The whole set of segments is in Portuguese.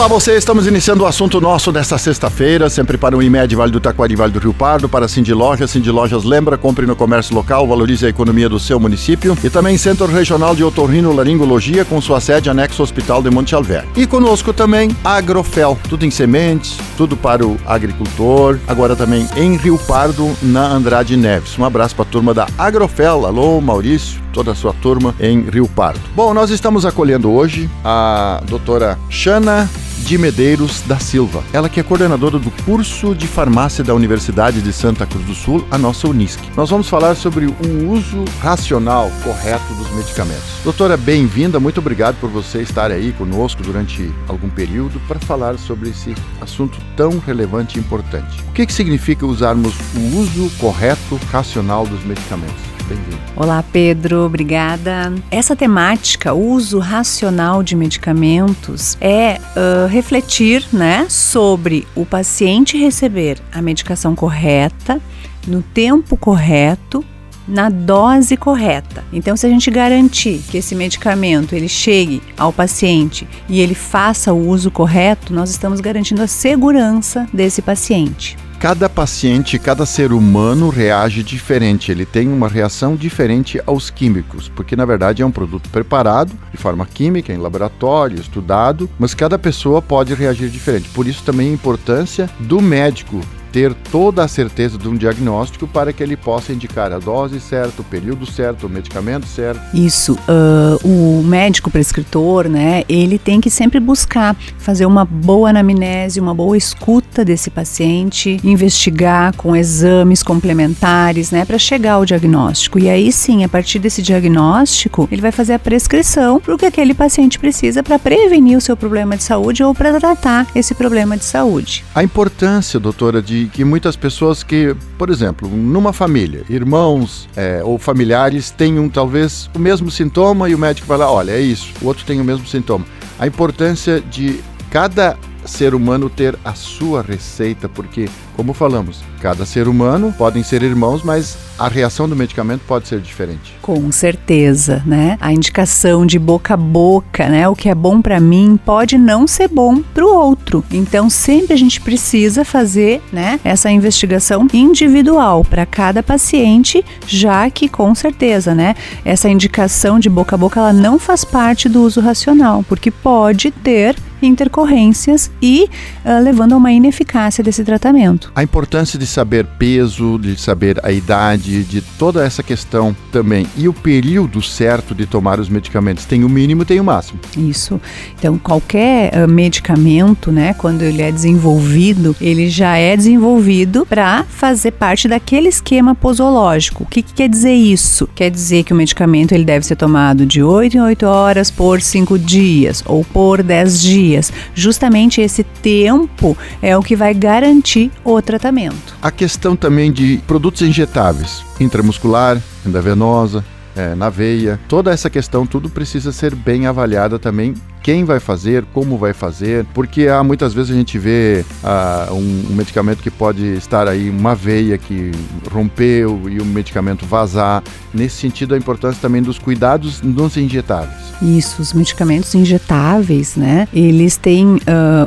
Olá você, estamos iniciando o assunto nosso desta sexta-feira, sempre para o IMED Vale do Taquari Vale do Rio Pardo, para Cindy Lojas, Cindy Lojas lembra, compre no comércio local, valorize a economia do seu município e também Centro Regional de Otorrino Laringologia com sua sede anexo Hospital de Monte Alver. E conosco também Agrofel, tudo em sementes, tudo para o agricultor, agora também em Rio Pardo, na Andrade Neves. Um abraço para a turma da Agrofel, alô Maurício, toda a sua turma em Rio Pardo. Bom, nós estamos acolhendo hoje a doutora Xana de Medeiros da Silva. Ela que é coordenadora do curso de farmácia da Universidade de Santa Cruz do Sul, a nossa Unisc. Nós vamos falar sobre o uso racional correto dos medicamentos. Doutora, bem-vinda, muito obrigado por você estar aí conosco durante algum período para falar sobre esse assunto tão relevante e importante. O que, que significa usarmos o uso correto, racional dos medicamentos? Bem-vindo. Olá, Pedro, obrigada. Essa temática, uso racional de medicamentos, é uh, refletir né, sobre o paciente receber a medicação correta, no tempo correto, na dose correta. Então, se a gente garantir que esse medicamento ele chegue ao paciente e ele faça o uso correto, nós estamos garantindo a segurança desse paciente cada paciente, cada ser humano reage diferente, ele tem uma reação diferente aos químicos, porque na verdade é um produto preparado de forma química, em laboratório, estudado, mas cada pessoa pode reagir diferente. Por isso também a importância do médico ter toda a certeza de um diagnóstico para que ele possa indicar a dose certa, o período certo, o medicamento certo. Isso. Uh, o médico prescritor, né, ele tem que sempre buscar fazer uma boa anamnese, uma boa escuta desse paciente, investigar com exames complementares, né, para chegar ao diagnóstico. E aí sim, a partir desse diagnóstico, ele vai fazer a prescrição para o que aquele paciente precisa para prevenir o seu problema de saúde ou para tratar esse problema de saúde. A importância, doutora, de que muitas pessoas que, por exemplo, numa família, irmãos é, ou familiares tenham talvez o mesmo sintoma e o médico vai lá, olha, é isso, o outro tem o mesmo sintoma. A importância de cada ser humano ter a sua receita, porque, como falamos, cada ser humano podem ser irmãos, mas a reação do medicamento pode ser diferente. Com certeza, né? A indicação de boca a boca, né? O que é bom para mim pode não ser bom para o outro. Então, sempre a gente precisa fazer, né, essa investigação individual para cada paciente, já que com certeza, né, essa indicação de boca a boca ela não faz parte do uso racional, porque pode ter intercorrências e uh, levando a uma ineficácia desse tratamento. A importância de saber peso, de saber a idade, de toda essa questão também e o período certo de tomar os medicamentos. Tem o mínimo, tem o máximo. Isso. Então qualquer uh, medicamento, né, quando ele é desenvolvido, ele já é desenvolvido para fazer parte daquele esquema posológico. O que, que, quer dizer isso? Quer dizer que o medicamento ele deve ser tomado de 8 em 8 horas por 5 dias ou por 10 dias dias. Justamente esse tempo é o que vai garantir o tratamento. A questão também de produtos injetáveis, intramuscular, endovenosa, é, na veia, toda essa questão, tudo precisa ser bem avaliada também quem vai fazer, como vai fazer, porque há muitas vezes a gente vê uh, um, um, medicamento que pode estar aí, uma veia que rompeu e o medicamento vazar. Nesse sentido, a importância também dos cuidados nos injetáveis. Isso, os medicamentos injetáveis, né? Eles têm, uh,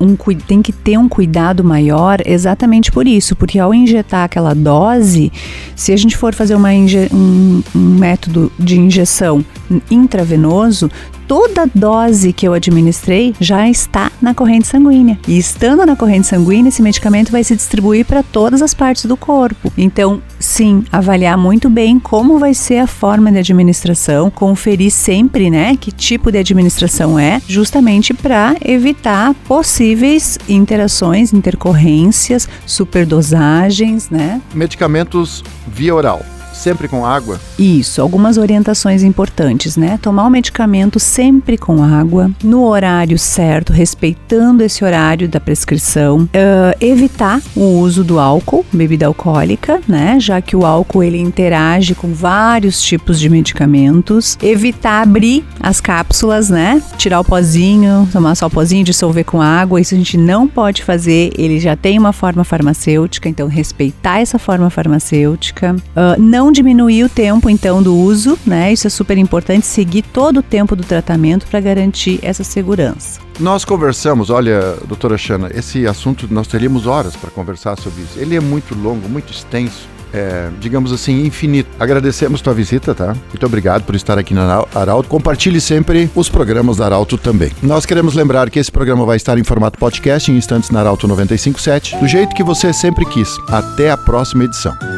um, têm que ter um cuidado maior exatamente por isso, porque ao injetar aquela dose, se a gente for fazer uma um, um método de injeção intravenoso, toda dose que eu administrei já está na corrente sanguínea. E estando na corrente sanguínea, esse medicamento vai se distribuir para todas as partes do corpo. Então, sim, avaliar muito bem como vai ser a forma de administração, conferir sempre, né, que tipo de administração é, justamente para evitar possíveis interações, intercorrências, superdosagens, né? Medicamentos via oral sempre com água? Isso, algumas orientações importantes, né? Tomar o medicamento sempre com água, no horário certo, respeitando esse horário da prescrição. Uh, evitar o uso do álcool, bebida alcoólica, né? Já que o álcool ele interage com vários tipos de medicamentos. Evitar abrir as cápsulas, né? Tirar o pozinho, tomar só o pozinho, dissolver com água. Isso a gente não pode fazer. Ele já tem uma forma farmacêutica, então respeitar essa forma farmacêutica. Uh, não diminuir o tempo então do uso, né? Isso é super importante. Seguir todo o tempo do tratamento para garantir essa segurança. Nós conversamos, olha, doutora Xana, esse assunto nós teríamos horas para conversar sobre isso. Ele é muito longo, muito extenso. É, digamos assim, infinito. Agradecemos tua visita, tá? Muito obrigado por estar aqui na Arauto. Compartilhe sempre os programas da Arauto também. Nós queremos lembrar que esse programa vai estar em formato podcast em instantes na Arauto 957, do jeito que você sempre quis. Até a próxima edição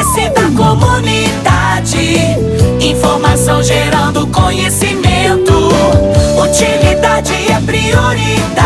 interesse da comunidade. Informação gerando conhecimento. Utilidade é prioridade.